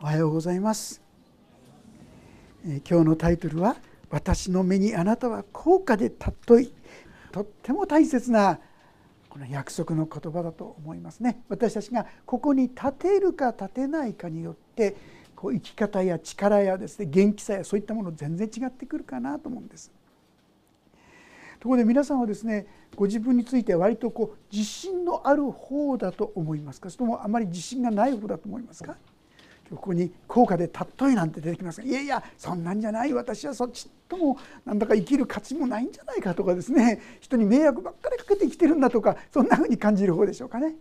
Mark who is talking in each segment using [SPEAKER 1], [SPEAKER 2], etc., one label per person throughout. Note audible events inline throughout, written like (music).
[SPEAKER 1] おはようございます、え今日のタイトルは私の目にあなたは高価で尊いとっても大切なこの約束の言葉だと思いますね。私たちがここに立てるか立てないかによってこう生き方や力やですね元気さやそういったもの全然違ってくるかなと思うんです。ところで皆さんはですねご自分について割とこう自信のある方だと思いますか？それともあまり自信がない方だと思いますか？ここに効果で「尊い」なんて出てきますがいやいやそんなんじゃない私はそっちともなんだか生きる価値もないんじゃないかとかですね人に迷惑ばっかりかけて生きてるんだとかそんなふうに感じる方でしょうかね。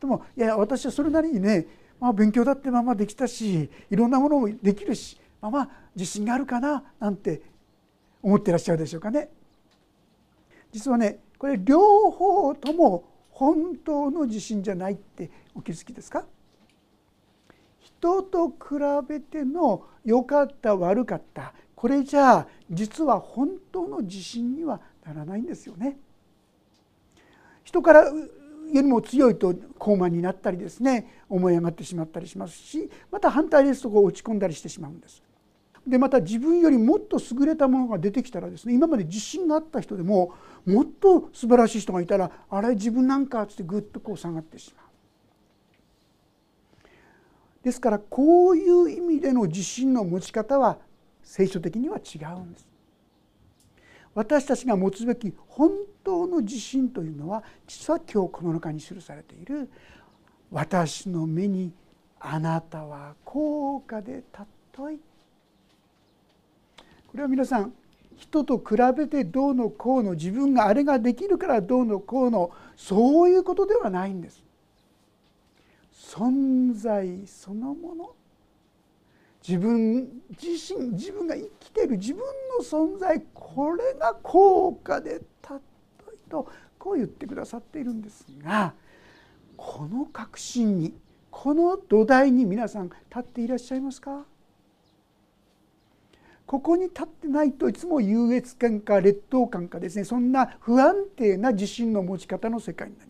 [SPEAKER 1] ともいや私はそれなりにね、まあ、勉強だってまあまあできたしいろんなものもできるしまあまあ自信があるかななんて思ってらっしゃるでしょうかね。実はねこれ両方とも本当の自信じゃないってお気づきですか？人と比べての良かった悪かったこれじゃあ実は本当の自信にはならないんですよね。人からよりも強いと高慢になったりですね思い上がってしまったりしますしまた反対ですとこう落ち込んだりしてしまうんです。でまた自分よりもっと優れたものが出てきたらですね今まで自信があった人でももっと素晴らしい人がいたらあれ自分なんかっつってぐっとこう下がってしまう。ですからこういう意味での自信の持ち方は聖書的には違うんです。私たちが持つべき本当の自信というのは実は今日この中に記されている「私の目にあなたは高価で尊い」これは皆さん人と比べてどうのこうの自分があれができるからどうのこうのそういうことではないんです。存在そのもの？自分自身自分が生きている自分の存在これが高価でたっといとこう言ってくださっているんですがこの確信にこの土台に皆さん立っていらっしゃいますか？ここに立ってないといつも優越感か劣等感かですねそんな不安定な自信の持ち方の世界になります。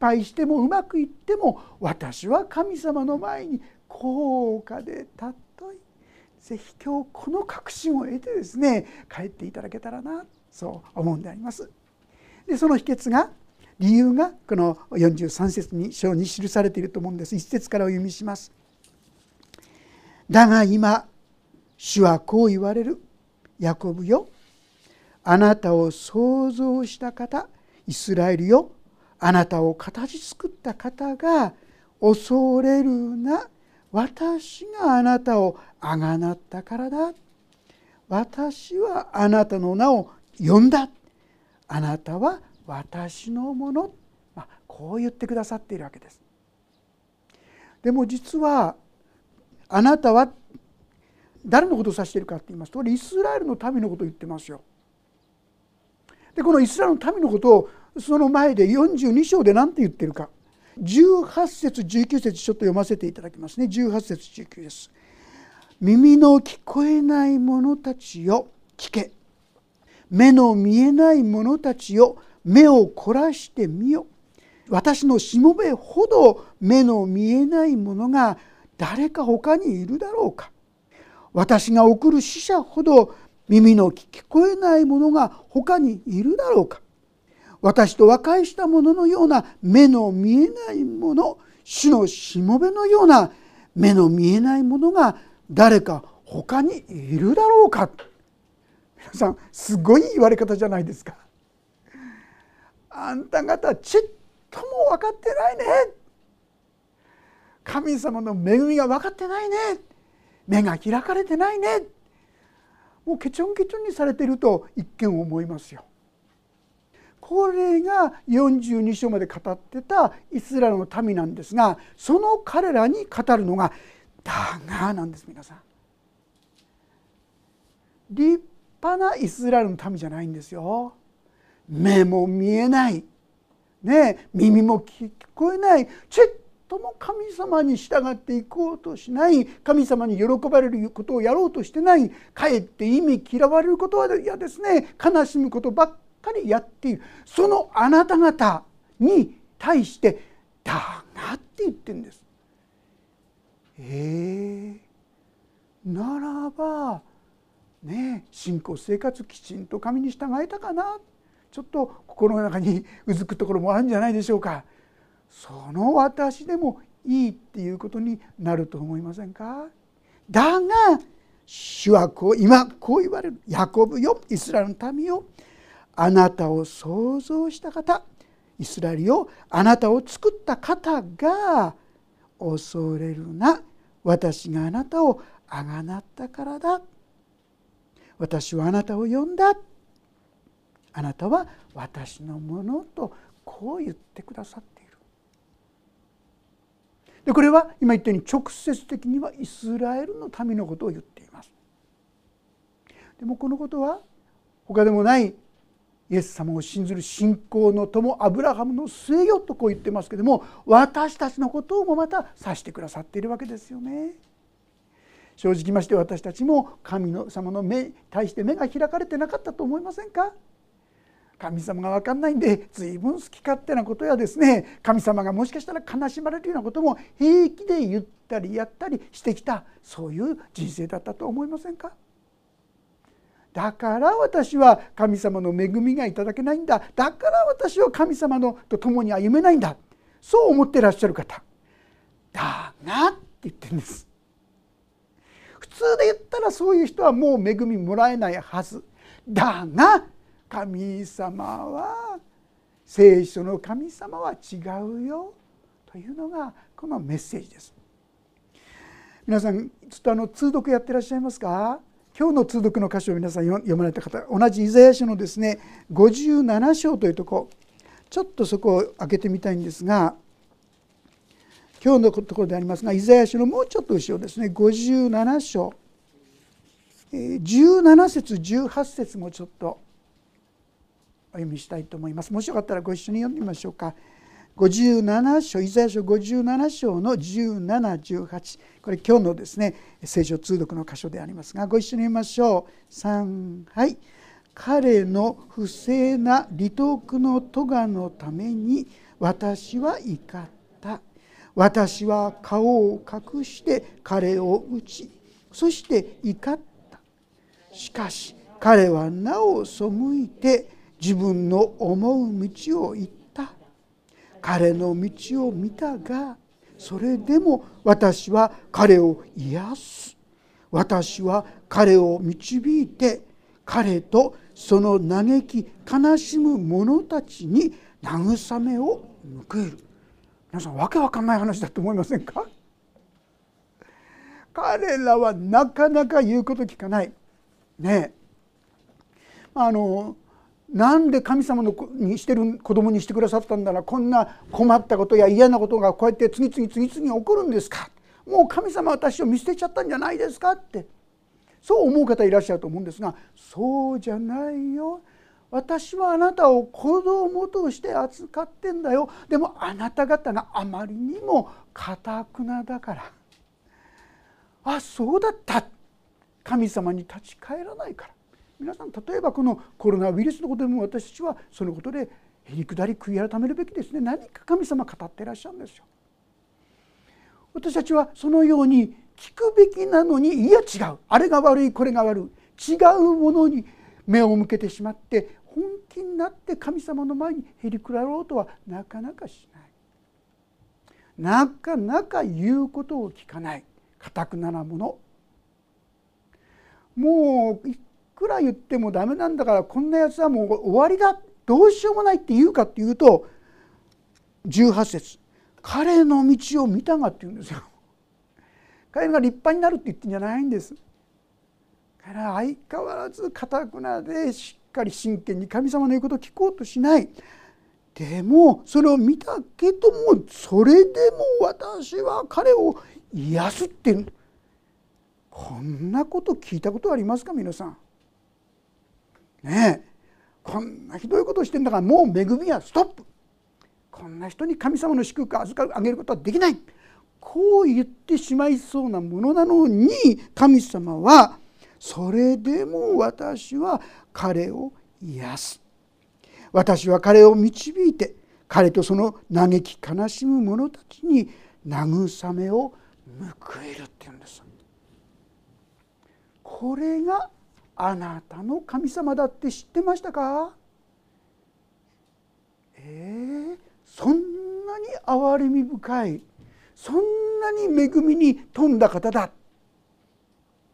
[SPEAKER 1] 敗してもうまくいっても私は神様の前に高価で尊い是非今日この確信を得てですね帰っていただけたらなそう思うんであります。でその秘訣が理由がこの43節に章に記されていると思うんです一節からお読みします。だが今主はこう言われるヤコブよあなたを創造した方イスラエルよあなたを形作った方が恐れるな私があなたをあがなったからだ私はあなたの名を呼んだあなたは私のもの、まあ、こう言ってくださっているわけです。でも実はあなたは誰のことを指しているかって言いますとイスラエルの民のことを言ってますよ。でこのイスラエルの民のことをその前で42章で何て言ってるか。18節19節ちょっと読ませていただきますね。18節19です。耳の聞こえない者たちよ聞け。目の見えない者たちよ目を凝らしてみよ。私のしもべほど目の見えない者が誰か他にいるだろうか。私が送る死者ほど耳の聞こえない者が他にいるだろうか。私と和解したものような目の見えないもの主のしもべのような目の見えないものが誰か他にいるだろうか皆さんすごい言われ方じゃないですか。あんた方ちっとも分かってないね神様の恵みが分かってないね目が開かれてないねもうケチョンケチョンにされていると一見思いますよ。これが42章まで語ってたイスラエルの民なんですがその彼らに語るのが「だが」なんです皆さん。立派なイスラエルの民じゃないんですよ。目も見えない、ね、耳も聞こえない。ちっとも神様に従っていこうとしない。神様に喜ばれることをやろうとしてない。かえって意味嫌われることは嫌ですね。悲しむことばっかりやっている。そのあなた方に対して「だが」って言ってるんです。えー、ならばね信仰生活きちんと神に従えたかな。ちょっと心の中にうずくところもあるんじゃないでしょうか。その私でもいいっていうことになると思いませんか？だが主はこう今こう言われる「ヤコブよイスラエルの民よ。あなたを創造した方イスラエルよあなたを作った方が恐れるな。私があなたをあがなったからだ。私はあなたを呼んだ。あなたは私のものとこう言ってくださっている。でこれは今言ったように直接的にはイスラエルの民のことを言っています。でもこのことは他でもないイエス様を信ずる信仰の友アブラハムの末よとこう言ってますけども私たちのことをもまた指してくださっているわけですよね。正直まして私たちも神の様の目に対して目が開かれてなかったと思いませんか？神様が分かんないんで随分好き勝手なことやですね神様がもしかしたら悲しまれるようなことも平気で言ったりやったりしてきたそういう人生だったと思いませんか？だから私は神様の恵みがいただけないんだ。だから私は神様のと共に歩めないんだ。そう思ってらっしゃる方。だがって言ってるんです。普通で言ったらそういう人はもう恵みもらえないはず。だが神様は。聖書の神様は違うよ。というのがこのメッセージです。皆さんずっとあの通読やってらっしゃいますか？今日の通読の箇所を皆さん読まれた方同じイザヤ書のですね57章というとこちょっとそこを開けてみたいんですが今日のところでありますがイザヤ書のもうちょっと後ろですね57章17節18節もちょっとお読みしたいと思います。もしよかったらご一緒に読んでみましょうか。57章イザヤ書57章の1718これ今日のですね聖書通読の箇所でありますがご一緒に見ましょう。3はい。彼の不正な利得の咎のために私は怒った。私は顔を隠して彼を打ち。そして怒った。しかし彼はなお背いて自分の思う道を行った。彼の道を見たがそれでも私は彼を癒す。私は彼を導いて彼とその嘆き悲しむ者たちに慰めを報える。皆さんわけわかんない話だと思いませんか？彼らはなかなか言うこと聞かない。ねあのなんで神様のにしてる子供にしてくださったんだらこんな困ったことや嫌なことがこうやって次々次々起こるんですか？もう神様私を見捨てちゃったんじゃないですか？ってそう思う方いらっしゃると思うんですがそうじゃないよ。私はあなたを子供として扱ってんだよ。でもあなた方があまりにもかたくなだから。あそうだった。神様に立ち返らないから。皆さん例えばこのコロナウイルスのことでも私たちはそのことでへりくだり悔い改めるべきですね。何か神様語ってらっしゃるんですよ。私たちはそのように聞くべきなのにいや違う。あれが悪いこれが悪い。違うものに目を向けてしまって本気になって神様の前にへりくらろうとはなかなかしない。なかなか言うことを聞かない。かたくななもの。もうくら言ってもダメなんだからこんなやつはもう終わりだどうしようもないって言うかっていうと18節彼の道を見たがって言うんですよ。(laughs) 彼が立派になるって言ってんじゃないんです。彼は相変わらずかたくなでしっかり真剣に神様の言うことを聞こうとしない。でもそれを見たけどもそれでも私は彼を癒すってこんなこと聞いたことありますか皆さん。ねえこんなひどいことをしてんだからもう恵みはストップ。こんな人に神様の祝福を預かあげることはできない。こう言ってしまいそうなものなのに神様はそれでも私は彼を癒す。私は彼を導いて彼とその嘆き悲しむ者たちに慰めを報えるっていうんです。これがあなたの神様だって知ってましたか？えー、そんなに憐れみ深いそんなに恵みに富んだ方だ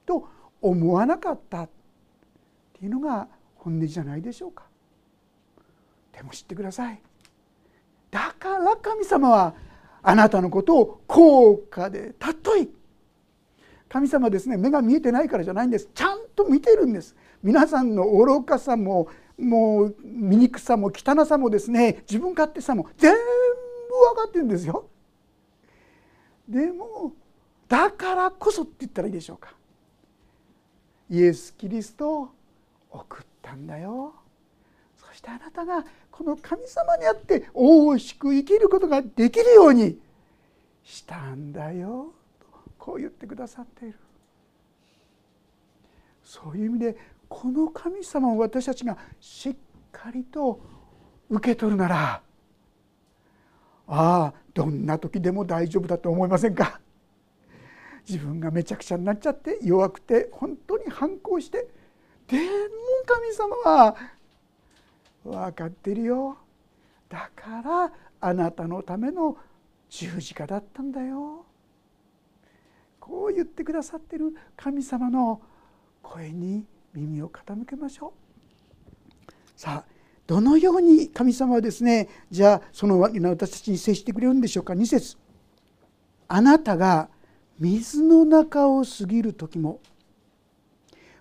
[SPEAKER 1] と思わなかったっていうのが本音じゃないでしょうか。でも知ってください。だから神様はあなたのことを高価で尊い神様ですね目が見えてないからじゃないんです。ちゃんと見てるんです。皆さんの愚かさももう醜さも汚さもですね自分勝手さも全部分かってるんですよ。でもだからこそって言ったらいいでしょうか。イエス・キリストを送ったんだよ。そしてあなたがこの神様にあって大しく生きることができるようにしたんだよ。こう言ってくださっている。そういう意味でこの神様を私たちがしっかりと受け取るならああどんな時でも大丈夫だと思いませんか？自分がめちゃくちゃになっちゃって弱くて本当に反抗してでも神様は分かってるよ。だからあなたのための十字架だったんだよ。こう言ってくださってる神様の声に耳を傾けましょう。さあどのように神様はですねじゃあその私たちに接してくれるんでしょうか？2節。あなたが水の中を過ぎる時も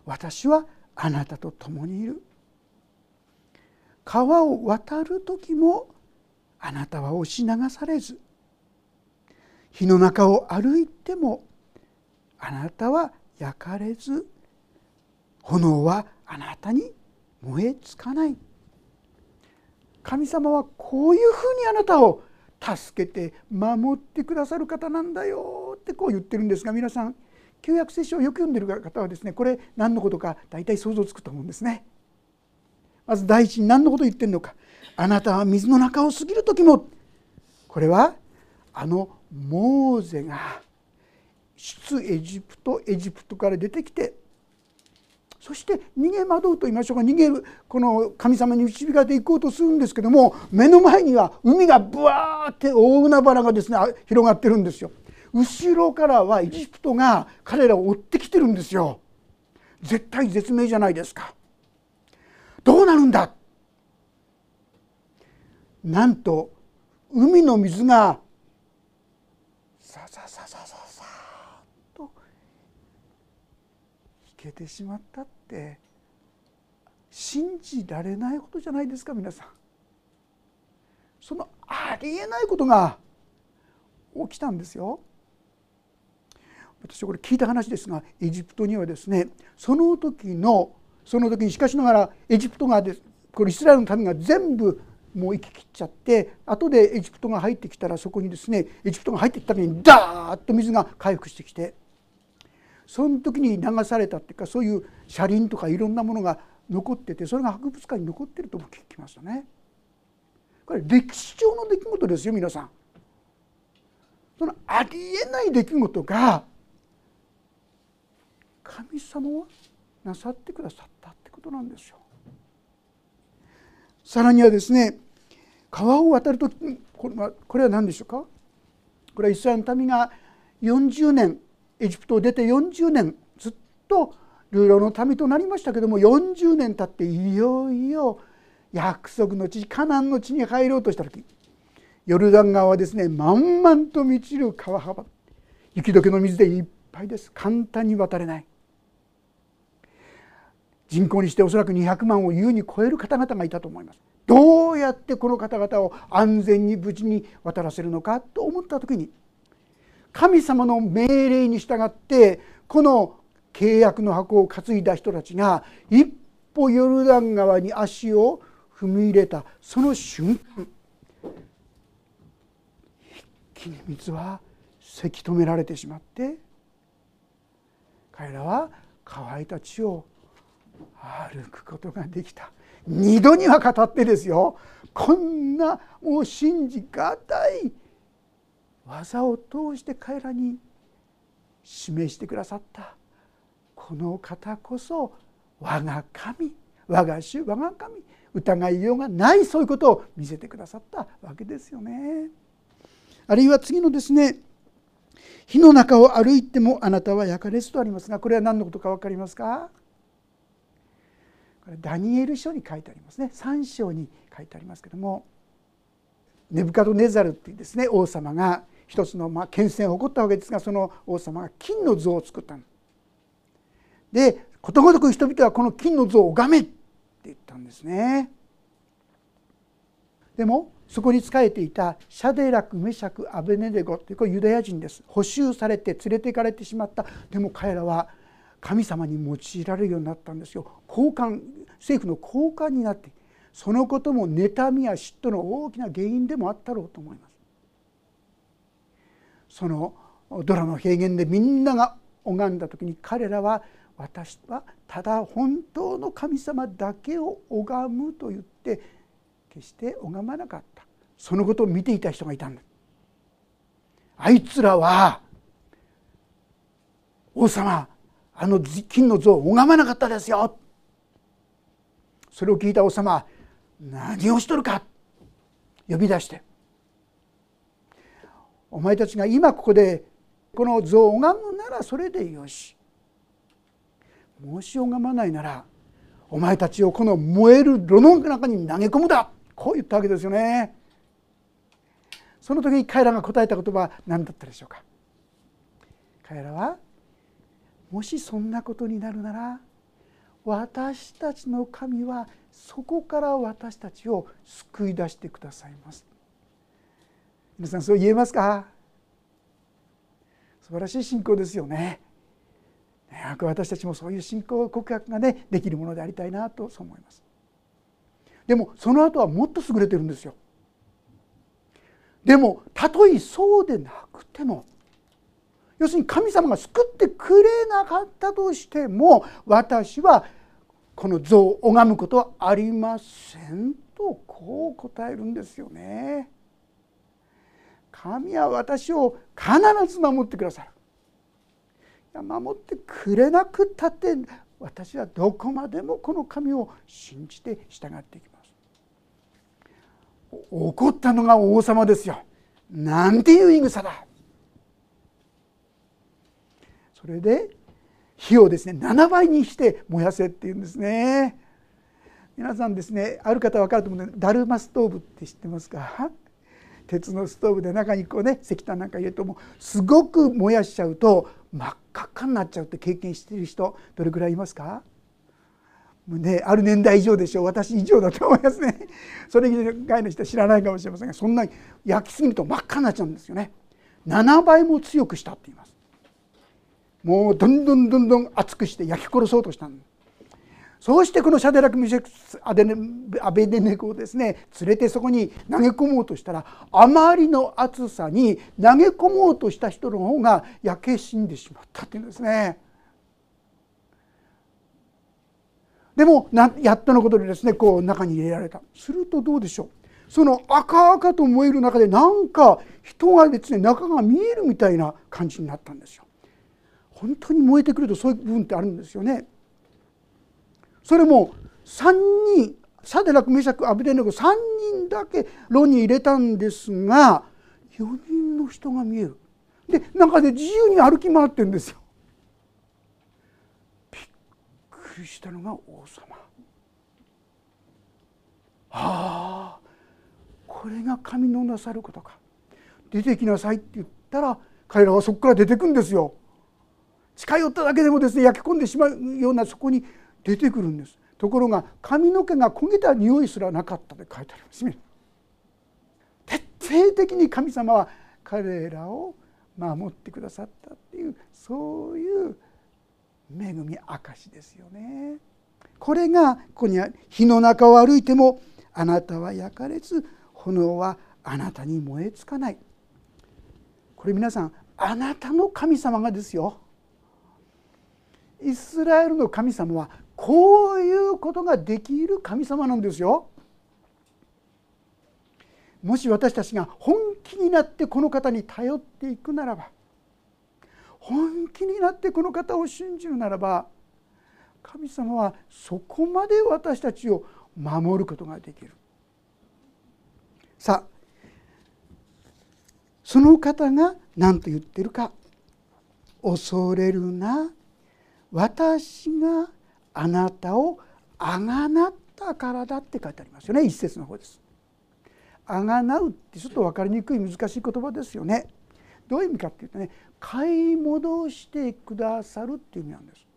[SPEAKER 1] 私はあなたと共にいる。川を渡る時もあなたは押し流されず。火の中を歩いてもあなたは焼かれず炎はあなたに燃えつかない神様はこういうふうにあなたを助けて守ってくださる方なんだよってこう言ってるんですが皆さん旧約聖書をよく読んでる方はですねこれ何のことか大体想像つくと思うんですね。まず第一に何のこと言ってるのかあなたは水の中を過ぎる時もこれはあのモーゼが出エジプトエジプトから出てきてそして逃げ惑うと言いましょうか逃げるこの神様に導かれていこうとするんですけども目の前には海がブワーって大海原がですね広がってるんですよ。後ろからはエジプトが彼らを追ってきてるんですよ。絶対絶命じゃないですか。どうなるんだなんと海の水がささささささっと引けてしまったって信じられないことじゃないですか皆さん。そのありえないことが起きたんですよ。私これ聞いた話ですがエジプトにはですねその時のその時にしかしながらエジプトがですこれイスラエルの民が全部もう行き切っちゃって後でエジプトが入ってきたらそこにですねエジプトが入ってきた時にダーッと水が回復してきてその時に流されたっていうかそういう車輪とかいろんなものが残っててそれが博物館に残ってるとも聞きましたね。これ歴史上の出来事ですよ皆さん。そのありえない出来事が神様はなさってくださったってことなんですよ。さらにはですね川を渡る時これは何でしょうか？これはイスラエルの民が40年エジプトを出て40年ずっと流浪の民となりましたけども40年経っていよいよ約束の地カナンの地に入ろうとした時ヨルダン川はですね満々と満ちる川幅雪解けの水でいっぱいです。簡単に渡れない。人口にしておそらく200万を優に超える方々がいたと思います。どうやってこの方々を安全に無事に渡らせるのかと思った時に神様の命令に従ってこの契約の箱を担いだ人たちが一歩ヨルダン川に足を踏み入れた。その瞬間一気に水はせき止められてしまって彼らは乾いた地を歩くことができた。二度には語ってですよ。こんなもう信じがたい技を通して彼らに示してくださった。この方こそ我が神我が主我が神疑いようがないそういうことを見せてくださったわけですよね。あるいは次のですね火の中を歩いてもあなたは焼かれずとありますがこれは何のことか分かりますか？これダニエル書に書いてありますね。3章に書いてありますけどもネブカドネザルっていうですね王様が一つのまあ権勢を誇ったわけですがその王様が金の像を作ったんでことごとく人々はこの金の像を拝めって言ったんですね。でもそこに仕えていたシャデラクメシャクアベネデゴというこれユダヤ人です。補修されて連れて行かれてしまった。でも彼らは神様に用いられるようになったんですよ。交換政府の交換になってそのことも妬みや嫉妬の大きな原因でもあったろうと思います。そのドラの平原でみんなが拝んだ時に彼らは私はただ本当の神様だけを拝むと言って決して拝まなかった。そのことを見ていた人がいたんだ。あいつらは王様あの金の像を拝まなかったですよ。それを聞いた王様は何をしとるか。呼び出してお前たちが今ここでこの像を拝むならそれでよし。もし拝まないならお前たちをこの燃える炉の中に投げ込むだ。こう言ったわけですよね。その時彼らが答えた言葉は何だったでしょうか？彼らはもしそんなことになるなら私たちの神はそこから私たちを救い出してくださいます。皆さんそう言えますか？素晴らしい信仰ですよね。早く私たちもそういう信仰告白がねできるものでありたいなとそう思います。でもその後はもっと優れてるんですよ。でもたとえそうでなくても要するに神様が救ってくれなかったとしても私はこの像を拝むことはありませんとこう答えるんですよね。神は私を必ず守ってくださる。いや守ってくれなくたって私はどこまでもこの神を信じて従っていきます。怒ったのが王様ですよ。なんていう言い草だ。それで火をですね7倍にして燃やせっていうんですね皆さんですねある方分かると思うんでダルマストーブって知ってますか？鉄のストーブで中にこうね石炭なんか入れるともうすごく燃やしちゃうと真っ赤っかになっちゃうって経験している人どれくらいいますか？もうね、ある年代以上でしょう私以上だと思いますね。(laughs) それ以外の人は知らないかもしれませんがそんなに焼きすぎると真っ赤になっちゃうんですよね。7倍も強くしたって言います。もうどんどんどんどん熱くして焼き殺そうとしたんそうしてこのシャデラク・ミシェクスアデネアベデネコをですね連れてそこに投げ込もうとしたらあまりの熱さに投げ込もうとした人の方が焼け死んでしまったっていうんですね。でもやっとのことでですねこう中に入れられたするとどうでしょう？その赤々と燃える中でなんか人がですね中が見えるみたいな感じになったんですよ。本当に燃えてくるとそういう部分ってあるんですよね。それも3人サデラクメシャクアビデネゴ3人だけ炉に入れたんですが4人の人が見える。で中で自由に歩き回ってるんですよ。びっくりしたのが王様。ああこれが神のなさることか。出てきなさいって言ったら彼らはそこから出てくんですよ。近寄っただけでもですね焼き込んでしまうようなそこに出てくるんです。ところが髪の毛が焦げた匂いすらなかったと書いてあります。ね徹底的に神様は彼らを守ってくださったっていうそういう恵み証ですよね。これがここには火の中を歩いてもあなたは焼かれず炎はあなたに燃え尽かない。これ皆さんあなたの神様がですよ。イスラエルの神様はこういうことができる神様なんですよ。もし私たちが本気になってこの方に頼っていくならば本気になってこの方を信じるならば神様はそこまで私たちを守ることができるさあその方が何と言ってるか恐れるな私があなたをあがなったからだって書いてありますよね一節の方です。あがなうってちょっと分かりにくい難しい言葉ですよね。どういう意味かっていうとね買い戻してくださるっていう意味なんです。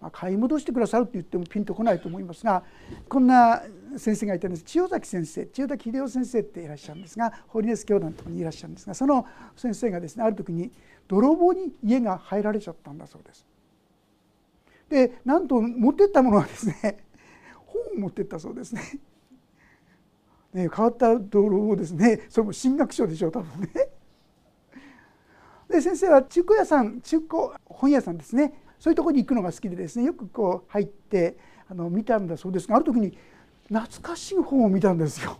[SPEAKER 1] まあ、買い戻してくださるって言ってもピンとこないと思いますがこんな先生がいたんです千代崎先生千代崎秀夫先生っていらっしゃるんですがホリネス教団のところにいらっしゃるんですがその先生がですねある時に泥棒に家が入られちゃったんだそうです。でなんと持ってったものはですね (laughs) 本を持ってったそうですね。(laughs) ね変わった泥棒ですねそれも進学書でしょう多分ね。で先生は中古屋さん中古本屋さんですねそういうとこに行くのが好きでですねよくこう入ってあの見たんだそうですがある時に懐かしい本を見たんですよ。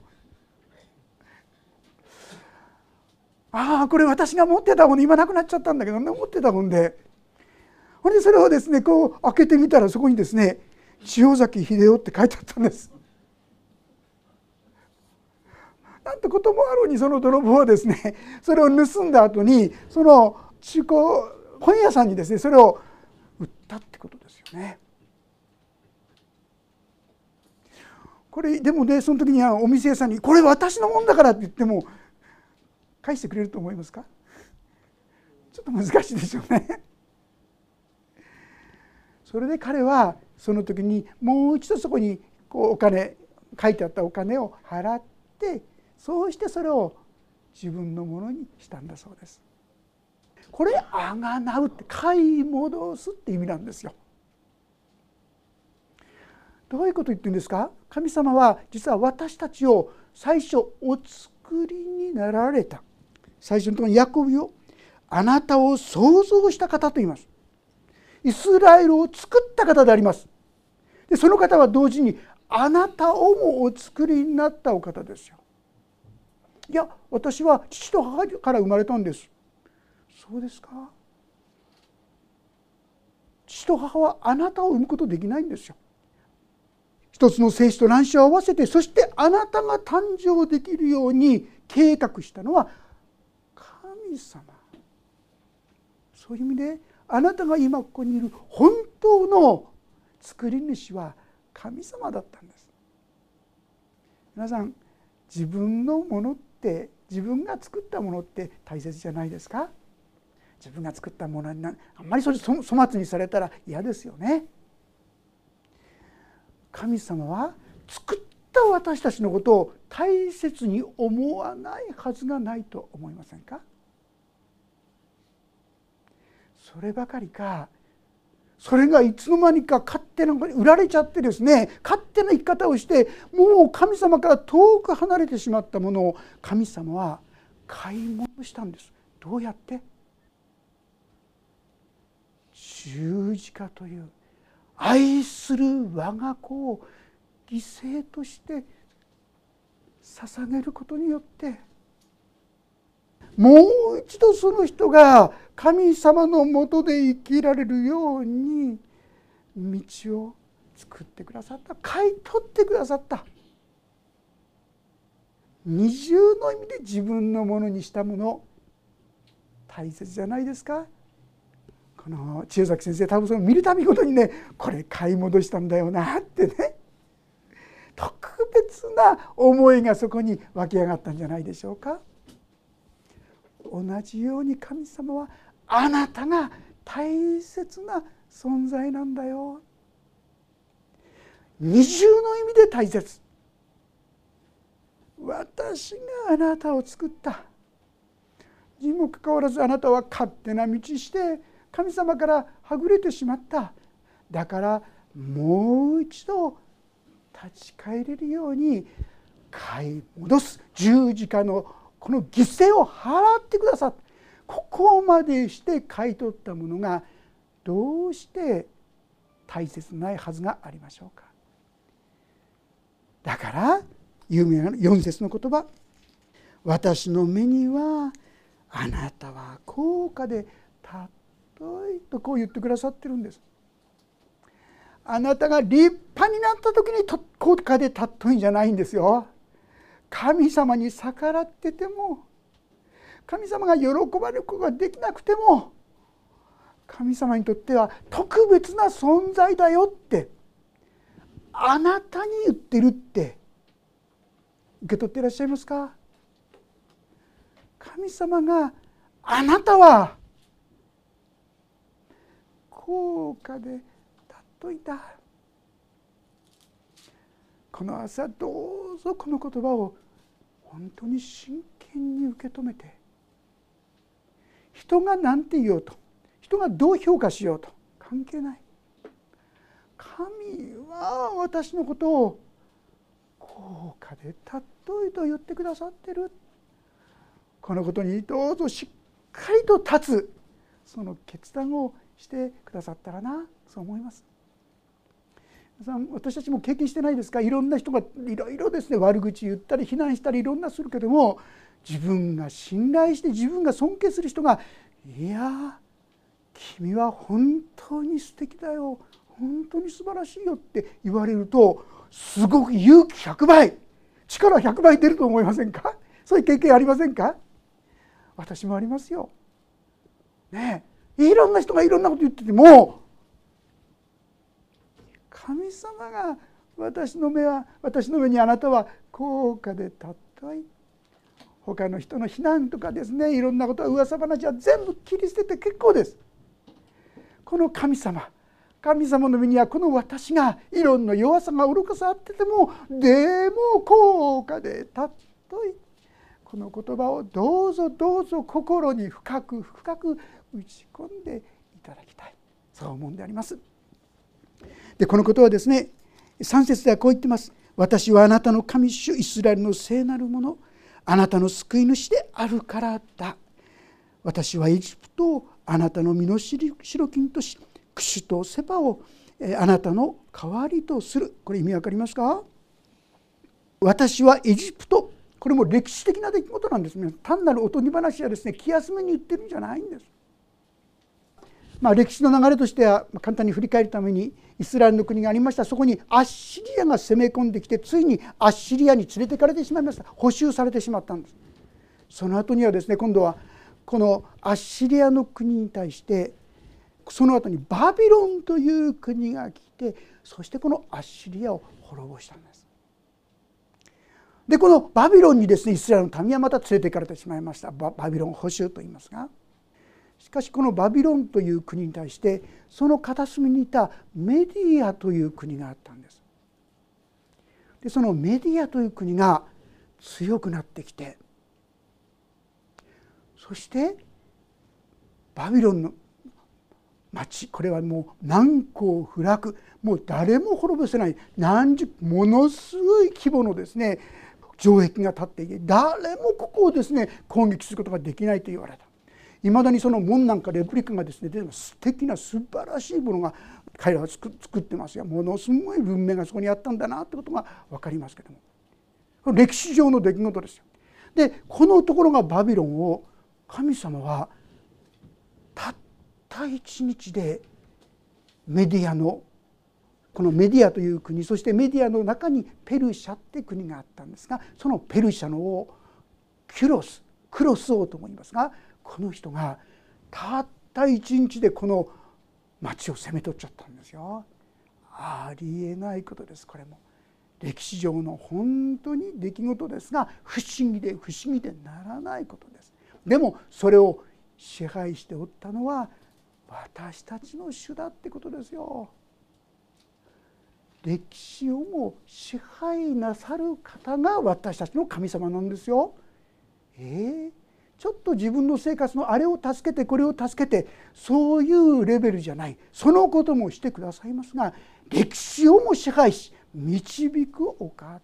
[SPEAKER 1] ああこれ私が持ってた本今なくなっちゃったんだけどね持ってた本でほんでそれをですねこう開けてみたらそこにですね「千代崎秀夫」って書いてあったんです。なんてこともあろうにその泥棒はですねそれを盗んだ後にその中古本屋さんにですねそれを売ったってことですよね。これでもねその時にはお店屋さんに「これ私のもんだから」って言っても返してくれると思いますか？ちょっと難しいでしょうね。それで彼はその時にもう一度そこにこうお金書いてあったお金を払ってそうしてそれを自分のものにしたんだそうです。これあがなうって買い戻すって意味なんですよ。どういうこと言ってるんですか？神様は実は私たちを最初お作りになられた最初のところにヤコビをあなたを創造した方と言いますイスラエルを作った方であります。でその方は同時にあなたをもお作りになったお方ですよ。いや私は父と母から生まれたんです。そうですか？父と母はあなたを産むことできないんですよ。一つの精子と卵子を合わせてそしてあなたが誕生できるように計画したのは神様。そういう意味であなたが今ここにいる本当の作り主は神様だったんです。皆さん自分のものって自分が作ったものって大切じゃないですか？自分が作ったものになあんまりそれ粗末にされたら嫌ですよね。神様は作った私たちのことを大切に思わないはずがないと思いませんか？そればかりかそれがいつの間にか勝手な売られちゃってですね勝手な生き方をしてもう神様から遠く離れてしまったものを神様は買い戻したんです。どうやって？十字架という愛する我が子を犠牲として捧げることによってもう一度その人が神様のもとで生きられるように道を作ってくださった。買い取ってくださった。二重の意味で自分のものにしたもの。大切じゃないですか。この千代崎先生多分その見るたびごとにねこれ買い戻したんだよなってね。特別な思いがそこに湧き上がったんじゃないでしょうか。同じように神様はあなたが大切な存在なんだよ。二重の意味で大切。私があなたを作った。にもかかわらずあなたは勝手な道して神様からはぐれてしまった。だからもう一度立ち返れるように買い戻す。十字架のこの犠牲を払ってくださったここまでして買い取ったものがどうして大切ないはずがありましょうか。だから有名な4節の言葉「私の目にはあなたは高価で尊いとこう言ってくださってるんです。あなたが立派になった時に高価で尊いんじゃないんですよ。神様に逆らってても神様が喜ばれることができなくても神様にとっては特別な存在だよってあなたに言ってるって受け取っていらっしゃいますか？神様があなたは高価で尊いだこの朝どうぞこの言葉を本当に真剣に受け止めて人が何て言おうと人がどう評価しようと関係ない。神は私のことを高価で尊いと言ってくださってる。このことにどうぞしっかりと立つその決断をしてくださったらなそう思います。さん私たちも経験してないですか？いろんな人がいろいろですね悪口言ったり非難したりいろんなするけども自分が信頼して自分が尊敬する人が「いや君は本当に素敵だよ本当に素晴らしいよ」って言われるとすごく勇気100倍力100倍出ると思いませんか？そういう経験ありませんか？私もありますよ。ねいろんな人がいろんなこと言ってても神様が私の目は私の目にあなたは高価で尊い他の人の非難とかですねいろんなことは噂話は全部切り捨てて結構ですこの神様神様の身にはこの私がいろんな弱さが愚かさあっててもでも高価で尊いこの言葉をどうぞどうぞ心に深く深く打ち込んでいただきたいそう思うんであります。でこのことはですね3節ではこう言ってます。私はあなたの神主イスラエルの聖なるものあなたの救い主であるからだ。私はエジプトをあなたの身の代金としクシュとセパをあなたの代わりとするこれ意味わかりますか？私はエジプトこれも歴史的な出来事なんですね単なるおとぎ話やですね気休めに言ってるんじゃないんです。まあ、歴史の流れとしては簡単に振り返るためにイスラエルの国がありました。そこにアッシリアが攻め込んできてついにアッシリアに連れてかれてしまいました。補修されてしまったんです。その後にはですね今度はこのアッシリアの国に対してその後にバビロンという国が来てそしてこのアッシリアを滅ぼしたんです。でこのバビロンにですねイスラエルの民はまた連れて行かれてしまいました。バビロン捕囚と言いますが。しかしこのバビロンという国に対してその片隅にいたメディアという国があったんです。でそのメディアという国が強くなってきてそしてバビロンの町これはもう難攻不落もう誰も滅ぼせない何十ものすごい規模のですね城壁が立っていて誰もここをですね攻撃することができないと言われたいまだにその門なんかレプリカがですね素敵な素晴らしいものが彼らは作ってますよものすごい文明がそこにあったんだなってことが分かりますけども歴史上の出来事ですよ。でこのところがバビロンを神様はたった一日でメディアのこのメディアという国そしてメディアの中にペルシャって国があったんですがそのペルシャの王キュロスクロス王とも言いますがこの人がたった一日でこの町を攻め取っちゃったんですよ。ありえないことですこれも。歴史上の本当に出来事ですが不思議で不思議でならないことです。でもそれを支配しておったのは私たちの主だってことですよ。歴史をも支配なさる方が私たちの神様なんですよ。えー、ちょっと自分の生活のあれを助けてこれを助けてそういうレベルじゃない。そのこともしてくださいますが歴史をも支配し導くお方。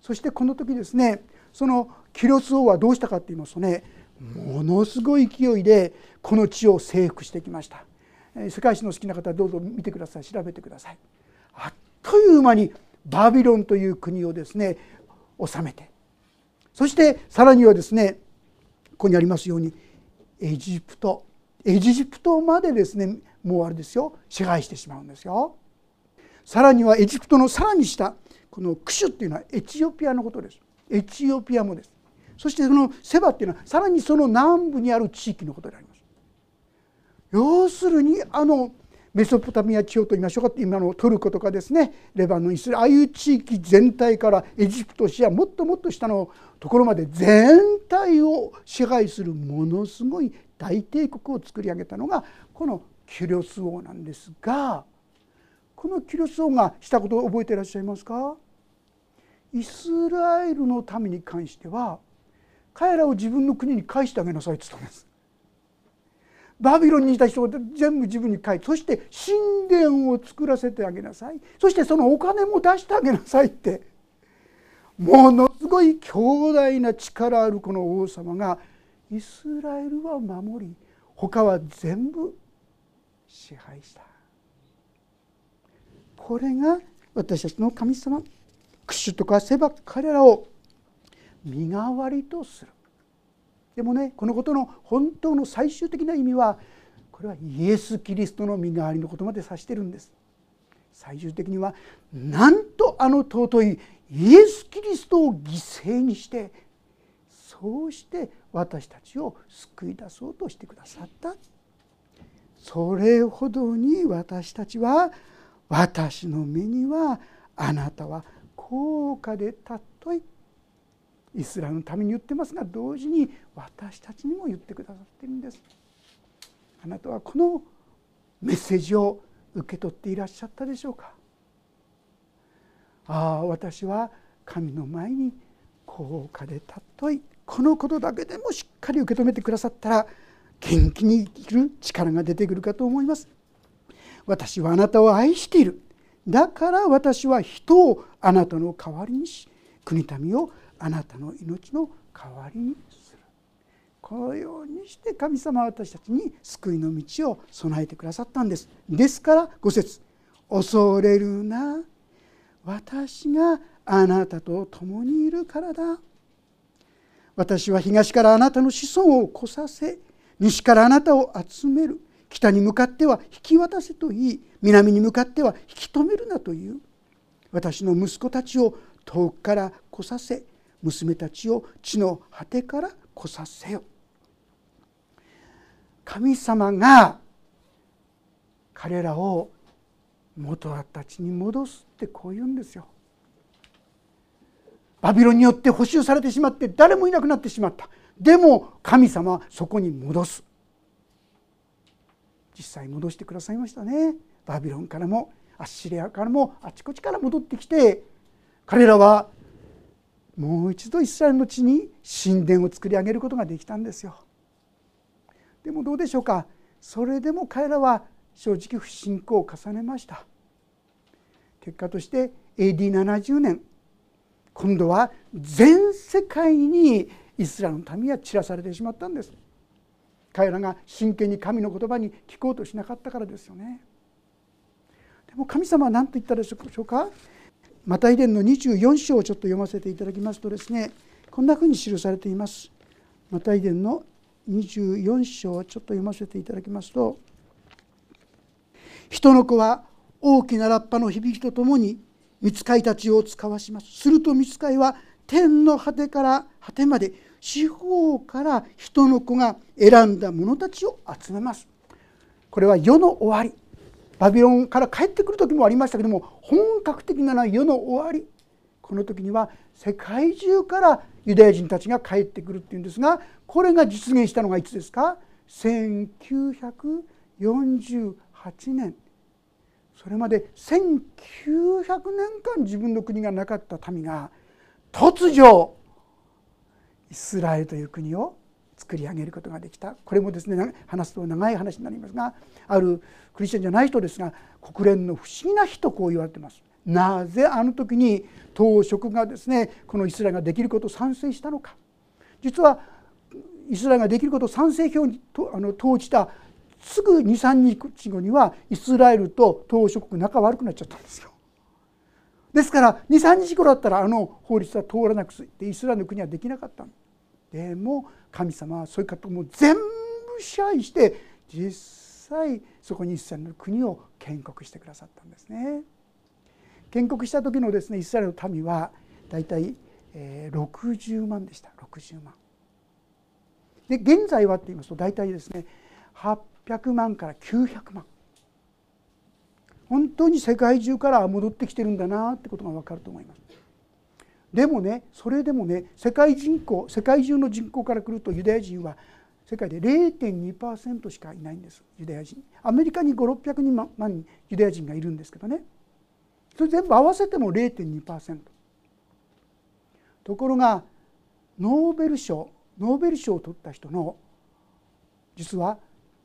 [SPEAKER 1] そしてこの時ですねそのキロス王はどうしたかって言いますとねものすごい勢いでこの地を征服してきました。世界史の好きな方はどうぞ見てください。調べてください。あっという間にバビロンという国をですね治めてそしてさらにはですねここにありますようにエジプトエジプトまでですねもうあれですよ支配してしまうんですよ。さらにはエジプトのさらに下このクシュっていうのはエチオピアのことです。エチオピアもです。そしてそのセバっていうのはさらにその南部にある地域のことであります。要するにあのメソポタミア地方と言いましょうか今のトルコとかですねレバノンイスラエルああいう地域全体からエジプトシアもっともっと下のところまで全体を支配するものすごい大帝国を作り上げたのがこのキュリオス王なんですがこのキュリオス王がしたことを覚えていらっしゃいますか？イスラエルの民に関しては彼らを自分の国に返してあげなさいって言ったんです。バビロンにいた人が全部自分に帰ってそして神殿を作らせてあげなさい。そしてそのお金も出してあげなさいって。ものすごい強大な力あるこの王様がイスラエルは守り他は全部支配した。これが私たちの神様クシュとかセバ彼らを身代わりとする。でもねこのことの本当の最終的な意味はこれはイエス・キリストの身代わりのことまで指してるんです。最終的にはなんとあの尊いイエス・キリストを犠牲にしてそうして私たちを救い出そうとしてくださった。それほどに私たちは私の目にはあなたは高価で尊いイスラエルのために言ってますが同時に私たちにも言ってくださっているんです。あなたはこのメッセージを受け取っていらっしゃったでしょうか？ああ私は神の前に高価で尊いこのことだけでもしっかり受け止めてくださったら元気に生きる力が出てくるかと思います。私はあなたを愛している。だから私は人をあなたの代わりにし国民をあなたの命の代わりにする。このようにして神様は私たちに救いの道を備えてくださったんです。ですから五節恐れるな。私があなたと共にいるからだ。私は東からあなたの子孫を来させ西からあなたを集める。北に向かっては引き渡せと言い南に向かっては引き止めるなという。私の息子たちを遠くから来させ娘たちを地の果てから来させよ神様が彼らを元たちに戻すってこう言うんですよ。バビロンによって補修されてしまって誰もいなくなってしまった。でも神様はそこに戻す。実際戻してくださいましたね。バビロンからもアッシリアからもあちこちから戻ってきて彼らはもう一度イスラエルの地に神殿を作り上げることができたんですよ。でもどうでしょうか？それでも彼らは正直不信仰を重ねました。結果として AD70 年今度は全世界にイスラエルの民は散らされてしまったんです。彼らが真剣に神の言葉に聞こうとしなかったからですよね。でも神様は何と言ったでしょうか？マタイ伝の24章をちょっと読ませていただきますとですねこんなふうに記されています。マタイ伝の24章をちょっと読ませていただきますと人の子は大きなラッパの響きとともに見つかいたちを使わします。すると見つかいは天の果てから果てまで四方から人の子が選んだ者たちを集めます。これは世の終わり。バビロンから帰ってくる時もありましたけども本格的な世の終わり。この時には世界中からユダヤ人たちが帰ってくるっていうんですがこれが実現したのがいつですか？1948年。それまで1900年間自分の国がなかった民が突如イスラエルという国を作り上げることができたこれもですね話すと長い話になりますがあるクリスチャンじゃない人ですが国連の不思議な日とこう言われてます。なぜあの時に当職がですねこのイスラエルができることを賛成したのか実はイスラエルができることを賛成票にとあの投じたすぐ23日後にはイスラエルと当諸国仲悪くなっちゃったんですよ。ですから23日頃だったらあの法律は通らなくてイスラエルの国はできなかったでも神様はそういう方も全部支配して実際そこにイスラエルの国を建国してくださったんですね。建国した時のですねイスラエルの民はだいたい60万でした60万。で現在はって言いますと大体ですね800万から900万本当に世界中から戻ってきてるんだなってことが分かると思います。でもねそれでもね世界人口世界中の人口から来るとユダヤ人は世界で0.2%しかいないんですユダヤ人。アメリカに500600万人ユダヤ人がいるんですけどね。それ全部合わせても0.2%ところがノーベル賞ノーベル賞を取った人の実は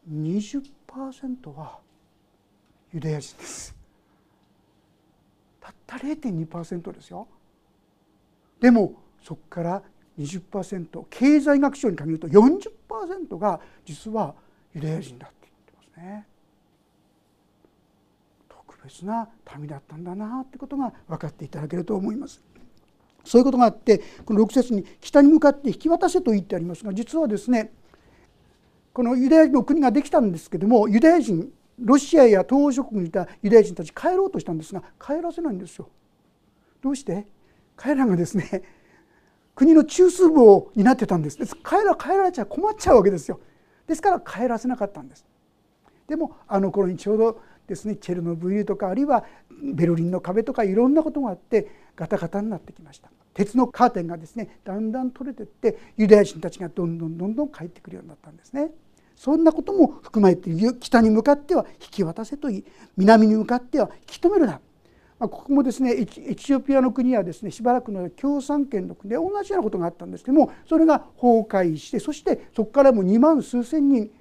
[SPEAKER 1] 20%はユダヤ人です。たった0.2%ですよ。でもそこから20%経済学賞に限ると40%が実はユダヤ人だって言ってますね。特別な民だったんだなってことが分かっていただけると思います。そういうことがあってこの6節に北に向かって引き渡せと言ってありますが実はですねこのユダヤ人の国ができたんですけどもユダヤ人ロシアや東欧諸国にいたユダヤ人たち帰ろうとしたんですが帰らせないんですよ。どうして？彼らがですね国の中枢部を担ってたんです。彼ら帰られちゃ困っちゃうわけですよ。ですから帰らせなかったんです。でもあの頃にちょうどですねチェルノブイリとかあるいはベルリンの壁とかいろんなことがあってガタガタになってきました。鉄のカーテンがですねだんだん取れてってユダヤ人たちがどんどんどんどん帰ってくるようになったんですね。そんなことも含まれて北に向かっては引き渡せといい南に向かっては引き止めるな。まあここもですねエチオピアの国はですねしばらくの共産圏の国で同じようなことがあったんですけどもそれが崩壊してそしてそこからも2万数千人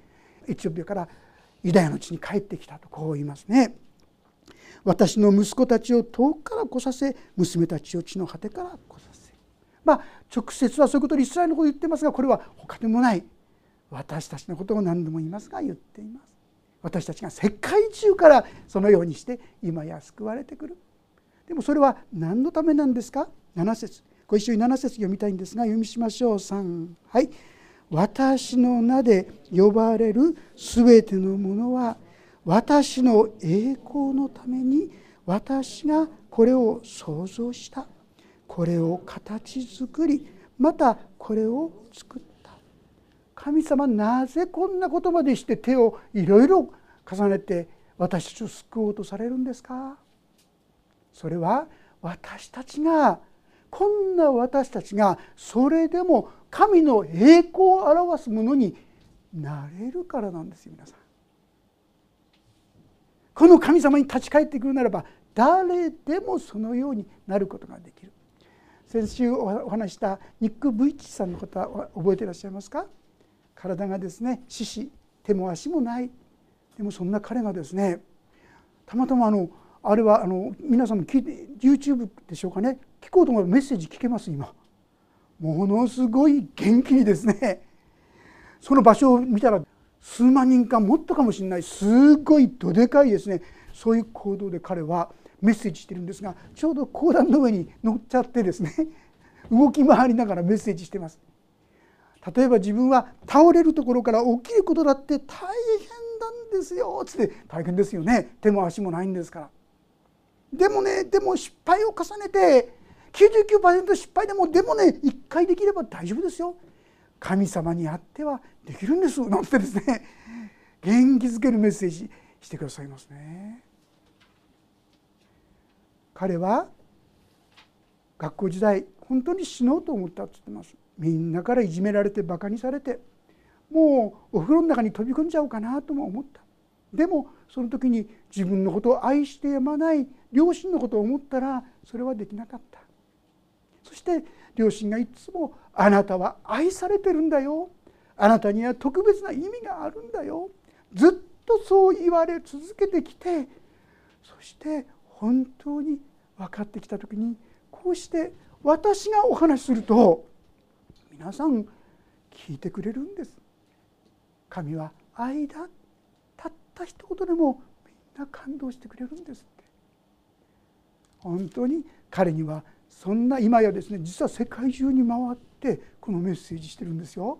[SPEAKER 1] エチオピアからユダヤの地に帰ってきたとこう言いますね。私の息子たちを遠くから来させ娘たちを地の果てから来させ。まあ直接はそういうことでイスラエルのことを言ってますがこれは他でもない。私たちのことを何度も言いますが言っています。私たちが世界中からそのようにして今や救われてくる。でもそれは何のためなんですか？7節。ご一緒に7節読みたいんですが読みしましょう。3はい。私の名で呼ばれるすべてのものは私の栄光のために私がこれを創造した。これを形作りまたこれを作った。神様なぜこんなことまでして手をいろいろ重ねて私たちを救おうとされるんですか？それは私たちがこんな私たちがそれでも神の栄光を表すものになれるからなんですよ皆さん。この神様に立ち返ってくるならば誰でもそのようになることができる。先週お話したニック・ブイッチさんの方覚えていらっしゃいますか？体がですね獅子手も足もないでもそんな彼がですねたまたまあのあれはあの皆さんも YouTube でしょうかね。聞こうと思えばメッセージ聞けます今。ものすごい元気にですね。(laughs) その場所を見たら数万人かもっとかもしれない。すごいどでかいですね。そういう行動で彼はメッセージしてるんですがちょうど講談の上に乗っちゃってですね。(laughs) 動き回りながらメッセージしてます。例えば自分は倒れるところから起きることだって大変なんですよ。つって大変ですよね。手も足もないんですから。でもねでも失敗を重ねて99%失敗でもでもね1回できれば大丈夫ですよ。神様にあってはできるんです。なんてですね。元気づけるメッセージしてくださいますね。彼は学校時代本当に死のうと思ったって言ってます。みんなからいじめられてバカにされてもうお風呂の中に飛び込んじゃおうかなとも思った。でもその時に自分のことを愛してやまない両親のことを思ったらそれはできなかった。そして両親がいつも「あなたは愛されてるんだよ」「あなたには特別な意味があるんだよ」ずっとそう言われ続けてきてそして本当に分かってきた時にこうして私がお話しすると皆さん聞いてくれるんです。神は愛だたった一言でもみんな感動してくれるんですって。本当に彼にはそんな今やですね実は世界中に回ってこのメッセージしてるんですよ。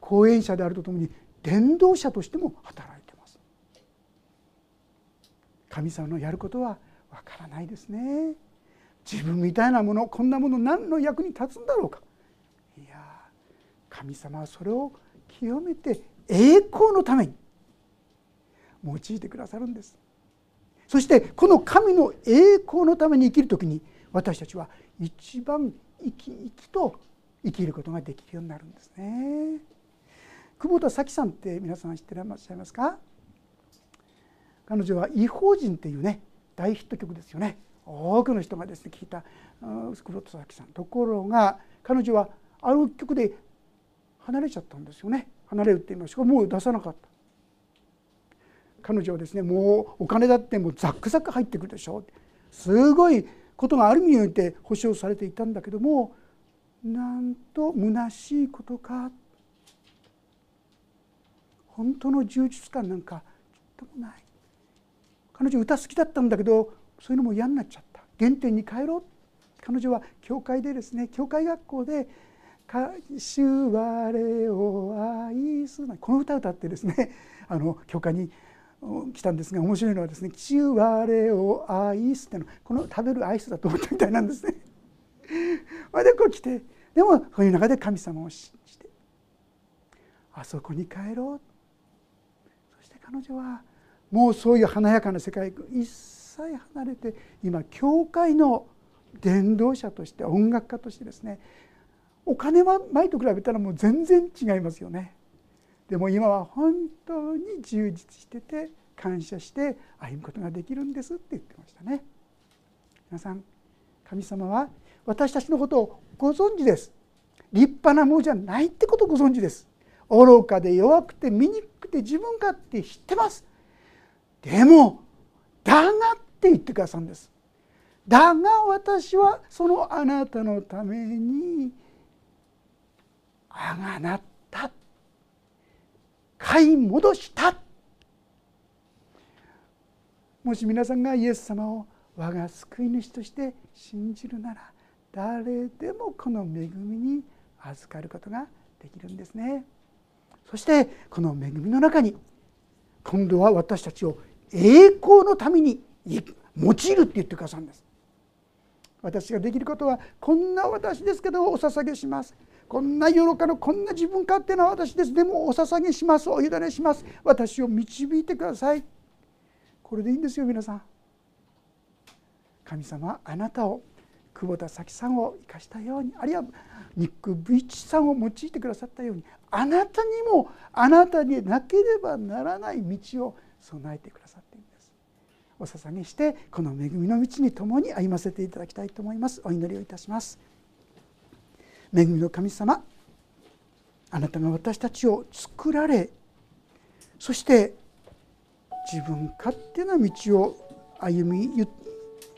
[SPEAKER 1] 講演者であるとともに伝道者としても働いてます。神様のやることはわからないですね。自分みたいなものこんなもの何の役に立つんだろうか。いや神様はそれを清めて栄光のために用いてくださるんです。そしてこの神の栄光のために生きる時に私たちは一番生き生きと生きることができるようになるんですね。久保田早紀さんって皆さん知ってらっしゃいますか？彼女は「異邦人」っていうね大ヒット曲ですよね。多くの人がですね聞いた久保田早紀さん。ところが彼女はある曲で離れちゃったんですよね。離れるって言いましたもう出さなかった。彼女はですねもうお金だってもうザックザク入ってくるでしょう。すごいことがある意味において保証されていたんだけどもなんと虚しいことか。本当の充実感なんかちょっともない。彼女歌好きだったんだけどそういうのも嫌になっちゃった。原点に帰ろう。彼女は教会でですね教会学校で「歌手我を愛す」この歌を歌ってですねあの教会に来たんですが面白いのはですね「父我を愛す」ってのこの食べるアイスだと思ったみたいなんですね。それでこう来てでもそういう中で神様を信じてあそこに帰ろうそして彼女はもうそういう華やかな世界一切離れて今教会の伝道者として音楽家としてですねお金は前と比べたらもう全然違いますよね。でも今は本当に充実してて感謝して歩むことができるんですって言ってましたね。皆さん神様は私たちのことをご存知です。立派なものじゃないってことをご存知です。愚かで弱くて醜くて自分勝手知ってますでもだがって言ってくださるんですだが私はそのあなたのためにあがなった買い戻した。もし皆さんがイエス様を我が救い主として信じるなら誰でもこの恵みに預かることができるんですね。そしてこの恵みの中に今度は私たちを栄光のために用いるって言ってくださるんです。私ができることはこんな私ですけどお捧げします。こんな夜かのこんな自分勝手な私です。でもお捧げします。お委ねします。私を導いてください。これでいいんですよ皆さん。神様あなたを久保田早紀さんを生かしたようにあるいはニック・ブイチさんを用いてくださったようにあなたにもあなたになければならない道を備えてくださっているんです。お捧げしてこの恵みの道に共に歩ませていただきたいと思います。お祈りをいたします。恵みの神様あなたが私たちを作られそして自分勝手な道を歩み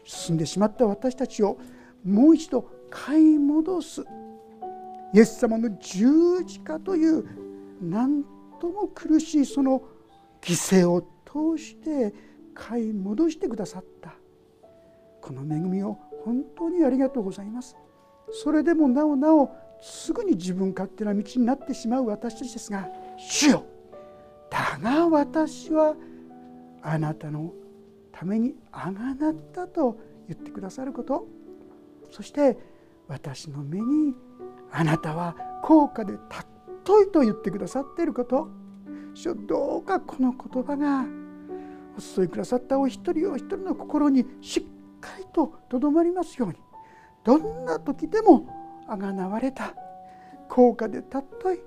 [SPEAKER 1] 進んでしまった私たちをもう一度買い戻すイエス様の十字架という何とも苦しいその犠牲を通して買い戻してくださった。この恵みを本当にありがとうございます。それでもなおなおすぐに自分勝手な道になってしまう私たちですが主よだが私はあなたのためにあがなったと言ってくださること。そして私の目にあなたは高価で尊いと言ってくださっていること。主どうかこの言葉がお注いくださったお一人お一人の心にしっかりととどまりますように。どんな時でもあがなわれた。高価で尊い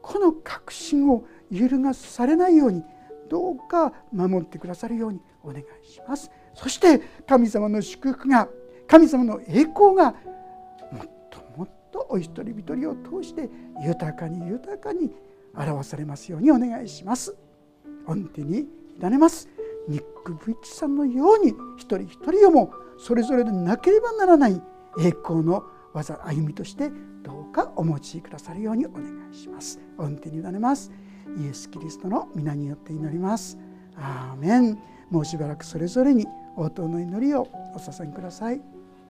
[SPEAKER 1] この確信を揺るがされないようにどうか守ってくださるようにお願いします。そして神様の祝福が神様の栄光がもっともっとお一人一人を通して豊かに豊かに表されますようにお願いします。御手に委ねます。ニック・ブイッチさんのように一人一人をもそれぞれでなければならない栄光の技歩みとしてどうかお持ちくださるようにお願いします。御手に委ねます。イエス・キリストの皆によって祈ります。アーメン。もうしばらくそれぞれに応答の祈りをお捧げください。